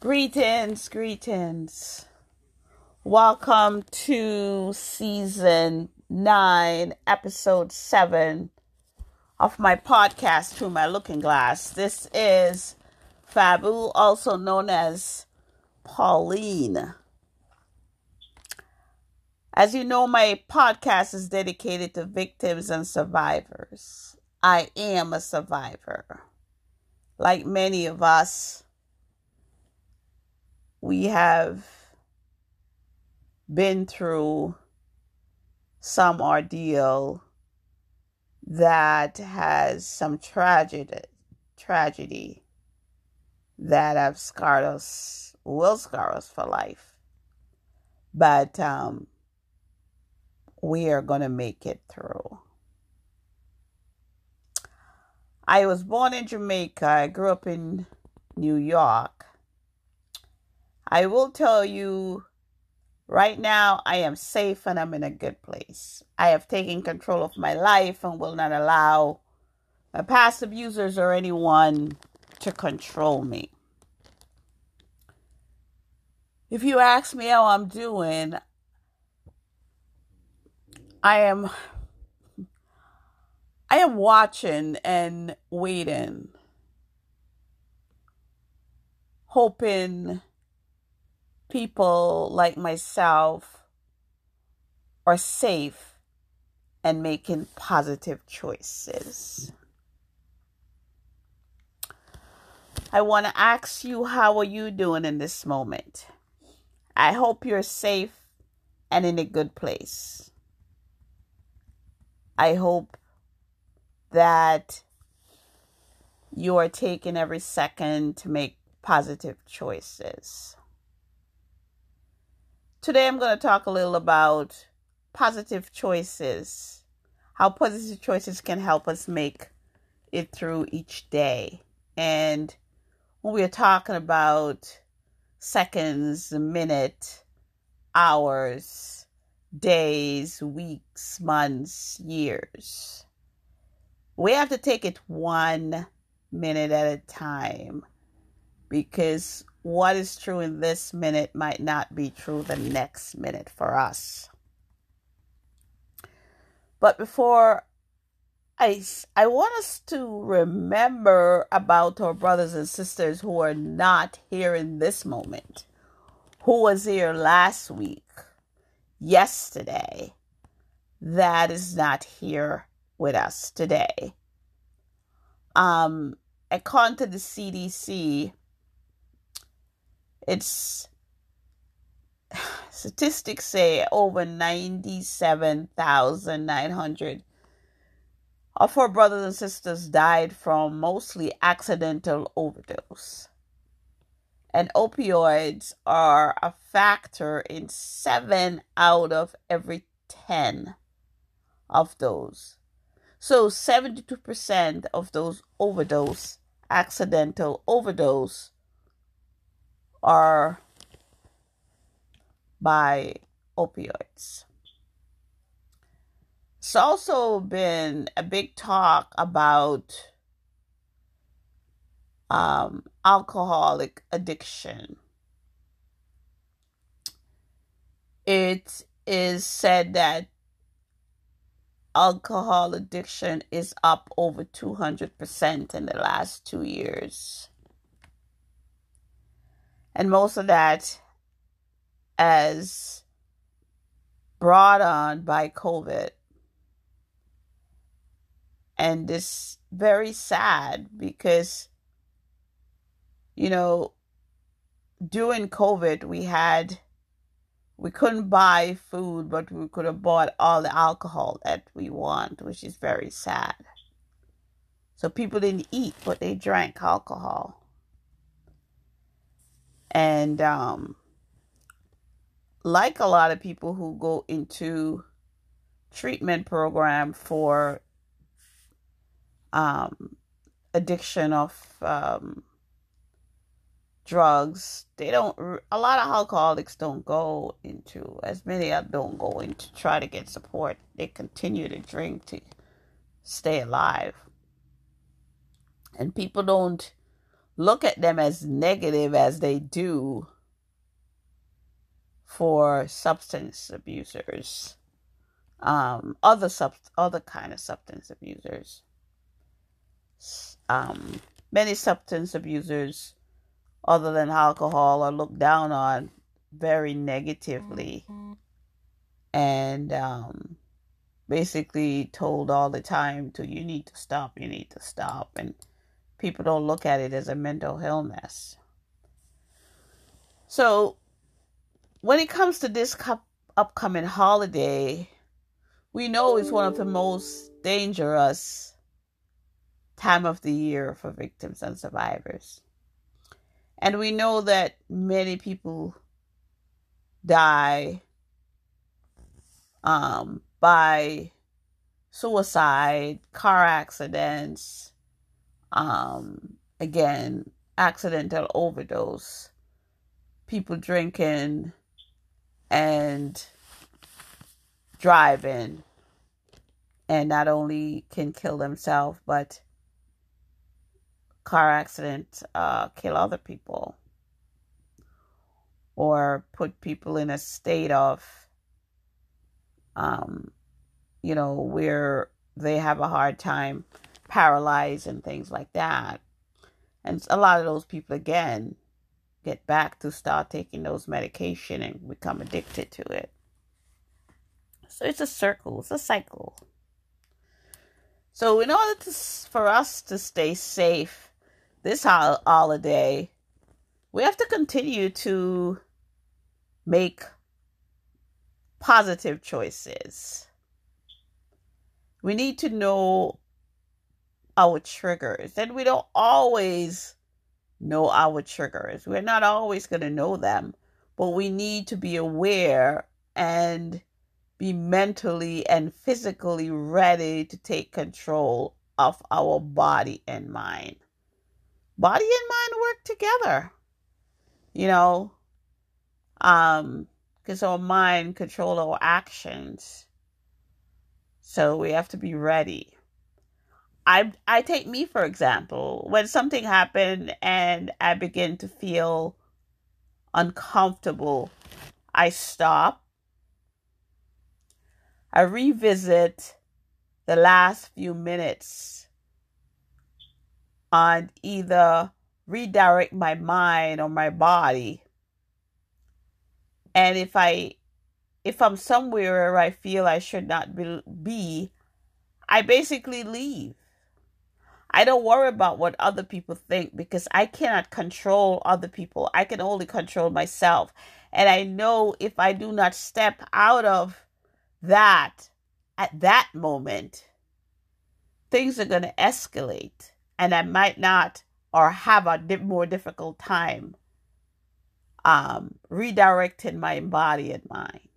Greetings, greetings. Welcome to season nine, episode seven of my podcast, Through My Looking Glass. This is Fabu, also known as Pauline. As you know, my podcast is dedicated to victims and survivors. I am a survivor. Like many of us, we have been through some ordeal that has some tragedy tragedy that have scarred us will scar us for life. But um, we are going to make it through. I was born in jamaica. I grew up in new york I will tell you right now, I am safe and I'm in a good place. I have taken control of my life and will not allow my past abusers or anyone to control me. If you ask me how I'm doing, I am I am watching and waiting hoping people like myself are safe and making positive choices. I want to ask you how are you doing in this moment? I hope you're safe and in a good place. I hope that you are taking every second to make positive choices. Today I'm going to talk a little about positive choices, how positive choices can help us make it through each day. And when we are talking about seconds, minute, hours, days, weeks, months, years, we have to take it one minute at a time because what is true in this minute might not be true the next minute for us. But before I, I want us to remember about our brothers and sisters who are not here in this moment, who was here last week, yesterday, that is not here with us today. Um, according to the CDC, it's statistics say over 97,900 of our brothers and sisters died from mostly accidental overdose. And opioids are a factor in seven out of every 10 of those. So 72% of those overdose, accidental overdose, are by opioids. It's also been a big talk about um, alcoholic addiction. It is said that alcohol addiction is up over 200% in the last two years and most of that as brought on by COVID. And this very sad because, you know, during COVID, we had, we couldn't buy food, but we could have bought all the alcohol that we want, which is very sad. So people didn't eat, but they drank alcohol and um, like a lot of people who go into treatment program for um, addiction of um, drugs they don't a lot of alcoholics don't go into as many of don't go in to try to get support. They continue to drink to stay alive. And people don't look at them as negative as they do for substance abusers, um, other sub other kind of substance abusers. Um, many substance abusers, other than alcohol, are looked down on very negatively, mm-hmm. and um, basically told all the time to you need to stop, you need to stop, and people don't look at it as a mental illness. So, when it comes to this upcoming holiday, we know it's one of the most dangerous time of the year for victims and survivors. And we know that many people die um, by suicide, car accidents, um, again, accidental overdose, people drinking and driving, and not only can kill themselves, but car accident uh, kill other people. Or put people in a state of um, you know where they have a hard time paralyzed and things like that. And a lot of those people, again, get back to start taking those medication and become addicted to it. So it's a circle, it's a cycle. So in order to, for us to stay safe this holiday, we have to continue to make positive choices. We need to know our triggers. And we don't always know our triggers. We're not always going to know them, but we need to be aware and be mentally and physically ready to take control of our body and mind. Body and mind work together. You know, um, because our mind control our actions. So we have to be ready. I I take me for example. When something happened and I begin to feel uncomfortable, I stop. I revisit the last few minutes and either redirect my mind or my body. And if I if I'm somewhere where I feel I should not be, I basically leave. I don't worry about what other people think because I cannot control other people. I can only control myself. And I know if I do not step out of that at that moment, things are going to escalate and I might not or have a more difficult time um, redirecting my body and mind.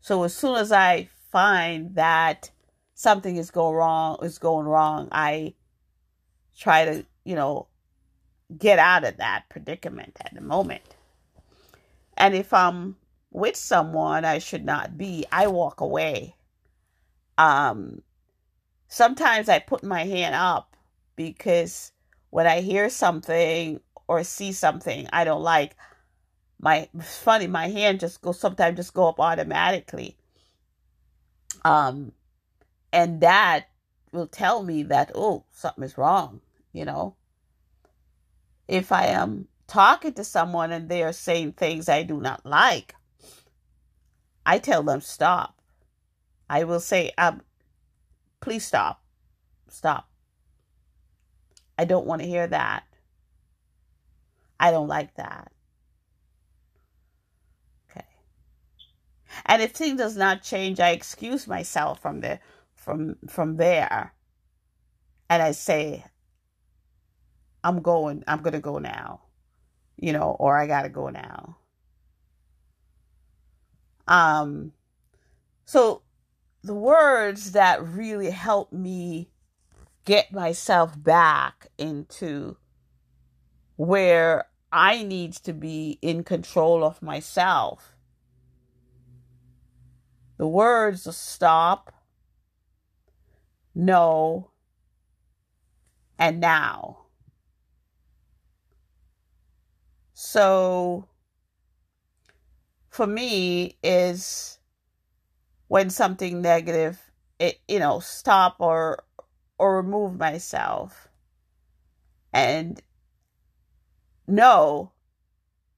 So as soon as I find that something is going wrong is going wrong, I try to, you know, get out of that predicament at the moment. And if I'm with someone I should not be, I walk away. Um sometimes I put my hand up because when I hear something or see something I don't like, my it's funny, my hand just goes sometimes just go up automatically. Um and that will tell me that, oh, something is wrong, you know. If I am talking to someone and they are saying things I do not like, I tell them stop. I will say, um, please stop. Stop. I don't want to hear that. I don't like that. Okay. And if things does not change, I excuse myself from the from from there. And I say I'm going I'm to go now you know or I got to go now. Um so the words that really help me get myself back into where I need to be in control of myself the words stop no, and now. So for me is when something negative it you know stop or or remove myself. And no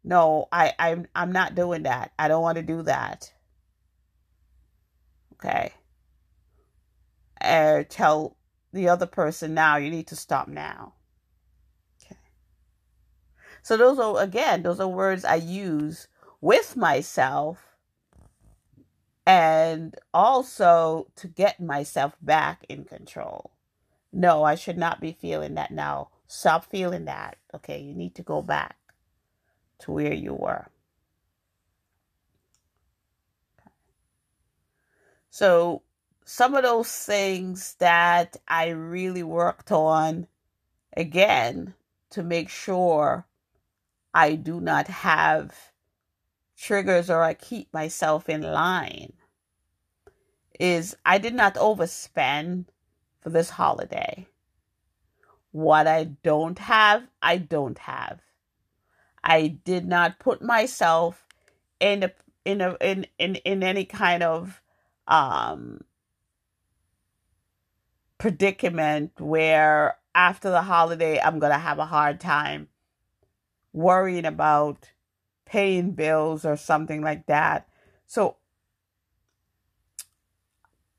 no i i'm i'm not doing that. I don't want to do that. Okay or tell the other person now you need to stop now okay so those are again those are words i use with myself and also to get myself back in control. No, I should not be feeling that now. Stop feeling that. Okay, you need to go back to where you were. So, some of those things that I really worked on again to make sure I do not have triggers or I keep myself in line is I did not overspend for this holiday. What I don't have, I don't have. I did not put myself in a in a in in, in any kind of um predicament where after the holiday I'm going to have a hard time worrying about paying bills or something like that. So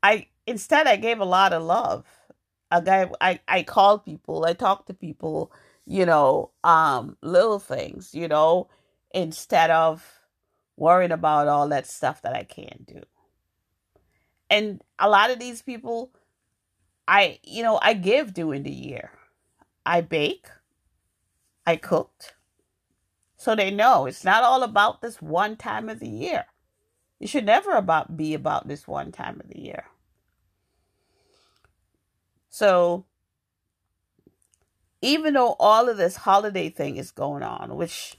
I instead I gave a lot of love. I gave I, I called people, I talked to people, you know, um, little things, you know, instead of worrying about all that stuff that I can't do. And a lot of these people I you know, I give during the year. I bake, I cooked, so they know it's not all about this one time of the year. It should never about be about this one time of the year. So even though all of this holiday thing is going on, which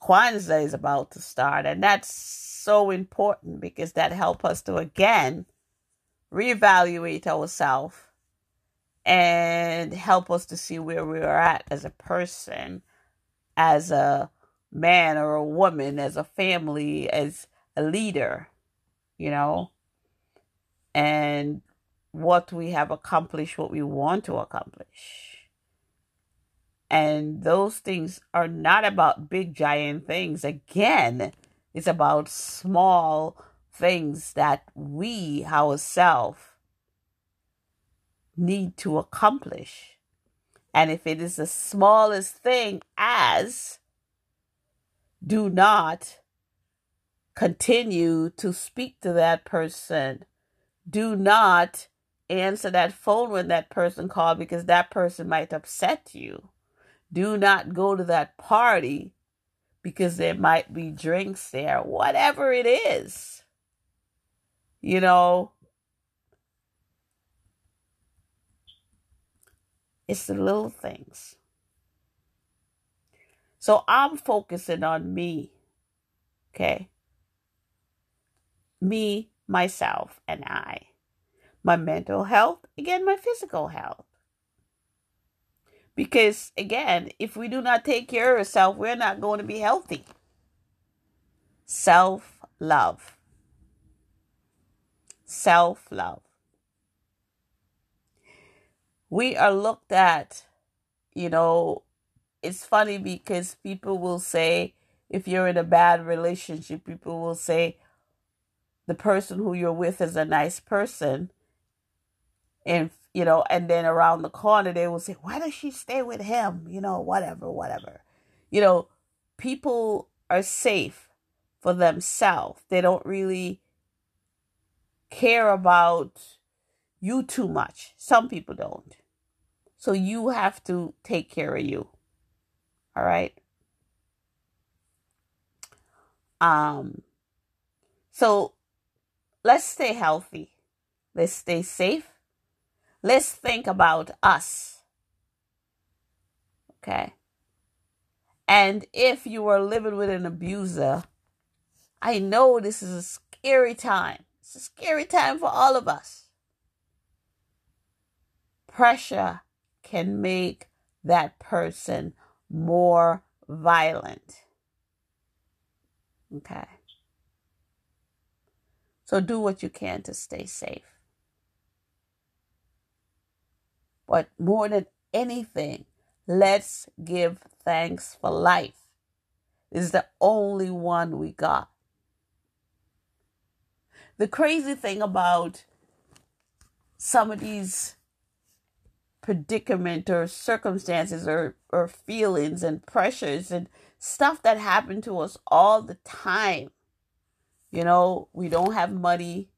Kwanzaa is about to start, and that's so important because that help us to again reevaluate ourselves and help us to see where we are at as a person, as a man or a woman, as a family, as a leader, you know, and what we have accomplished, what we want to accomplish. And those things are not about big, giant things. Again, it's about small things that we ourselves need to accomplish. And if it is the smallest thing as do not continue to speak to that person. Do not answer that phone when that person called because that person might upset you. Do not go to that party because there might be drinks there, whatever it is. You know, it's the little things. So I'm focusing on me. Okay. Me, myself, and I. My mental health, again, my physical health. Because, again, if we do not take care of ourselves, we're not going to be healthy. Self love. Self love. We are looked at, you know, it's funny because people will say, if you're in a bad relationship, people will say the person who you're with is a nice person. And, you know, and then around the corner, they will say, why does she stay with him? You know, whatever, whatever. You know, people are safe for themselves. They don't really care about you too much. Some people don't. So you have to take care of you. All right. Um, so let's stay healthy. Let's stay safe. Let's think about us. Okay. And if you are living with an abuser, I know this is a scary time. It's a scary time for all of us. Pressure can make that person more violent. Okay. So do what you can to stay safe. But more than anything, let's give thanks for life. It's the only one we got. The crazy thing about some of these predicament or circumstances or, or feelings and pressures and stuff that happen to us all the time. You know, we don't have money.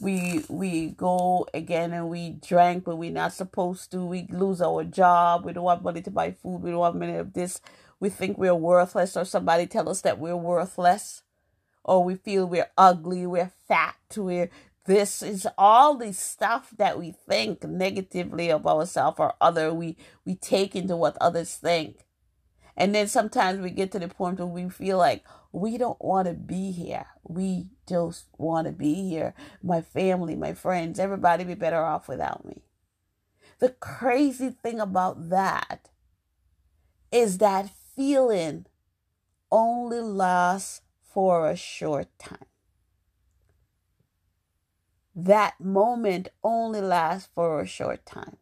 We we go again and we drank but we're not supposed to. We lose our job. We don't have money to buy food. We don't have money of this. We think we're worthless or somebody tell us that we're worthless. Or we feel we're ugly, we're fat, we're this is all the stuff that we think negatively of ourselves or other we we take into what others think. And then sometimes we get to the point where we feel like we don't want to be here. We just want to be here. My family my friends everybody be better off without me. The crazy thing about that is that feeling only lasts for a short time that moment only lasts for a short time.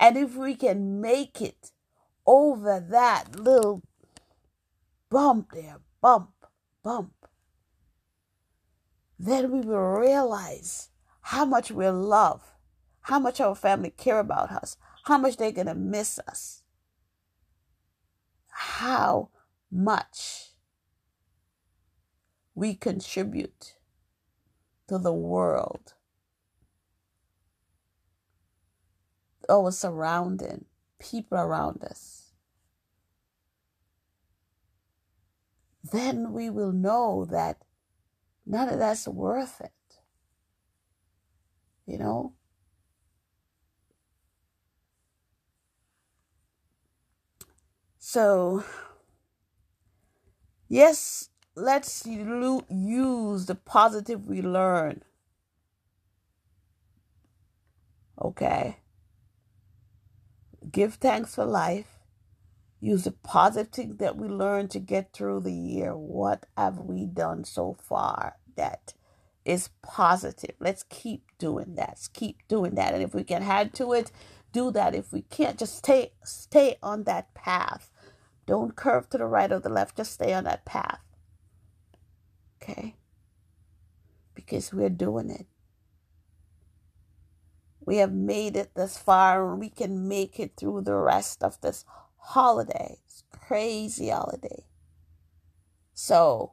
And if we can make it over that little bump there, bump, bump, then we will realize how much we love, how much our family care about us, how much they're going to miss us, how much we contribute to the world, our surrounding, people around us, then we will know that none of that's worth it. You know? So, yes, let's use the positive we learn. Okay. Give thanks for life. Use the positive that we learn to get through the year. What have we done so far that is positive? Let's keep doing that. Let's keep doing that. And if we can add to it, do that. If we can't, just stay stay on that path. Don't curve to the right or the left. Just stay on that path. Okay? Because we're doing it. We have made it this far and we can make it through the rest of this holiday. It's crazy holiday. So,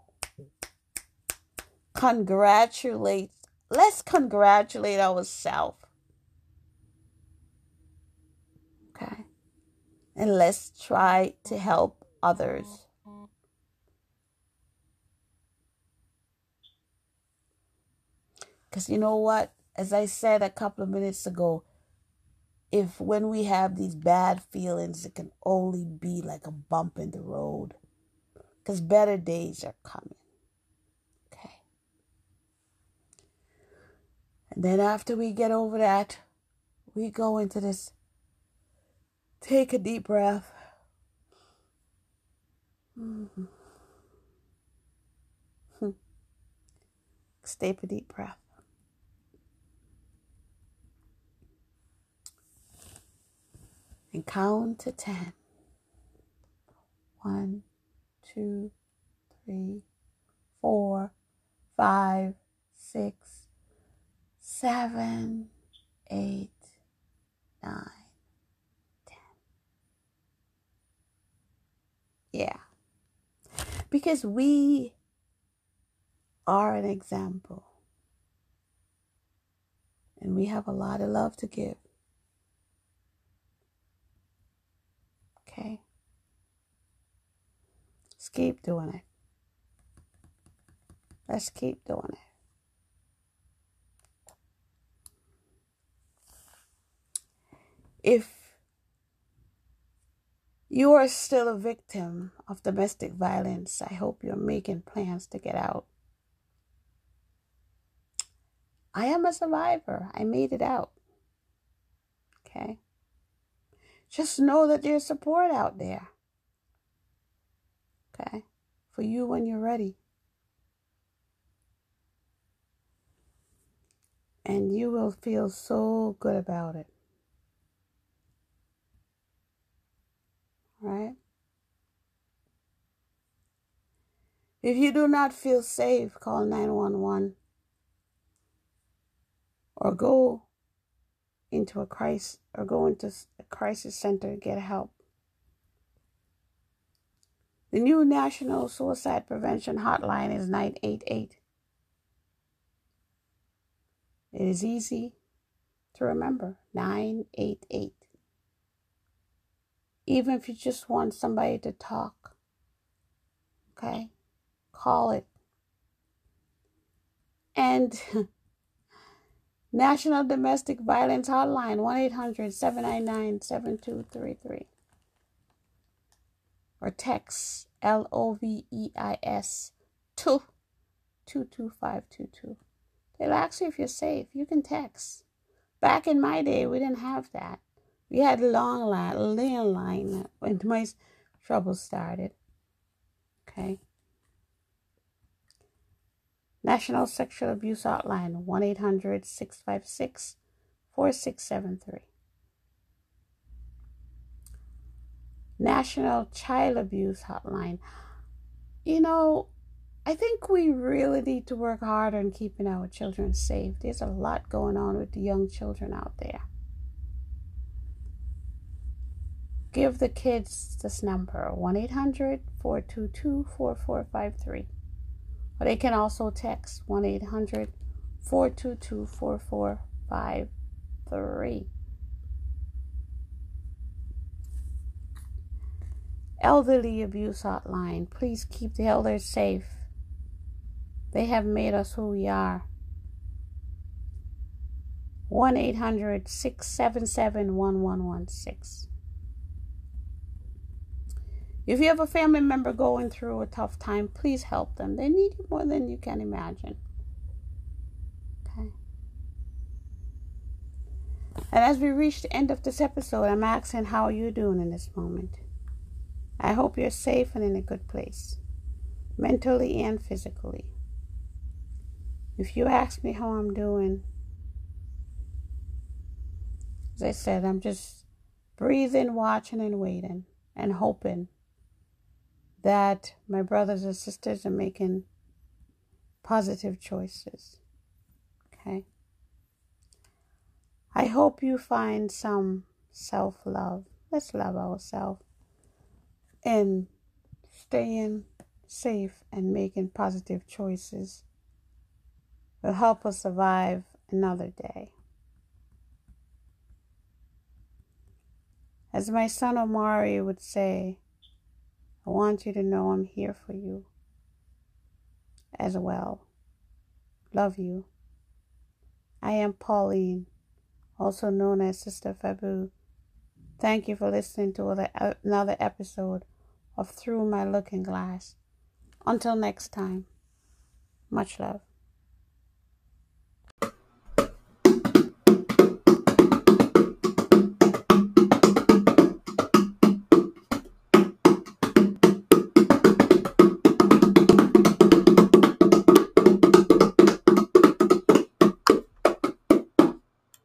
congratulate. Let's congratulate ourselves. Okay? And let's try to help others. Because you know what? As I said a couple of minutes ago, if when we have these bad feelings, it can only be like a bump in the road. Because better days are coming. Okay. And then after we get over that, we go into this. Take a deep breath. Mm-hmm. Take a deep breath. And count to ten. One, two, three, four, five, six, seven, eight, nine, ten. Yeah. Because we are an example. And we have a lot of love to give. Okay? Let's keep doing it. Let's keep doing it. If you are still a victim of domestic violence, I hope you're making plans to get out. I am a survivor. I made it out. Okay? Just know that there's support out there. Okay? for you when you're ready. And you will feel so good about it. Right? If you do not feel safe, call 911 or go into a crisis or go into a crisis center and get help. The new National Suicide Prevention Hotline is 988. It is easy to remember 988. Even if you just want somebody to talk, okay, call it. And National Domestic Violence Hotline 1 800 799 7233 or text L O V E I S 2 22522. They'll ask you if you're safe. You can text. Back in my day, we didn't have that. We had long line, landline when my trouble started. Okay. National Sexual Abuse Hotline 1 800 656 4673. National Child Abuse Hotline. You know, I think we really need to work hard on keeping our children safe. There's a lot going on with the young children out there. Give the kids this number 1 800 422 4453. They can also text 1 800 422 4453. Elderly Abuse Hotline. Please keep the elders safe. They have made us who we are. 1 800 677 1116. If you have a family member going through a tough time, please help them. They need you more than you can imagine. Okay. And as we reach the end of this episode, I'm asking how are you doing in this moment? I hope you're safe and in a good place, mentally and physically. If you ask me how I'm doing, as I said, I'm just breathing, watching, and waiting, and hoping that my brothers and sisters are making positive choices. Okay? I hope you find some self love. Let's love ourselves and staying safe and making positive choices will help us survive another day. As my son Omari would say, I want you to know I'm here for you as well. Love you. I am Pauline, also known as Sister Fabu. Thank you for listening to another episode of Through My Looking Glass. Until next time, much love.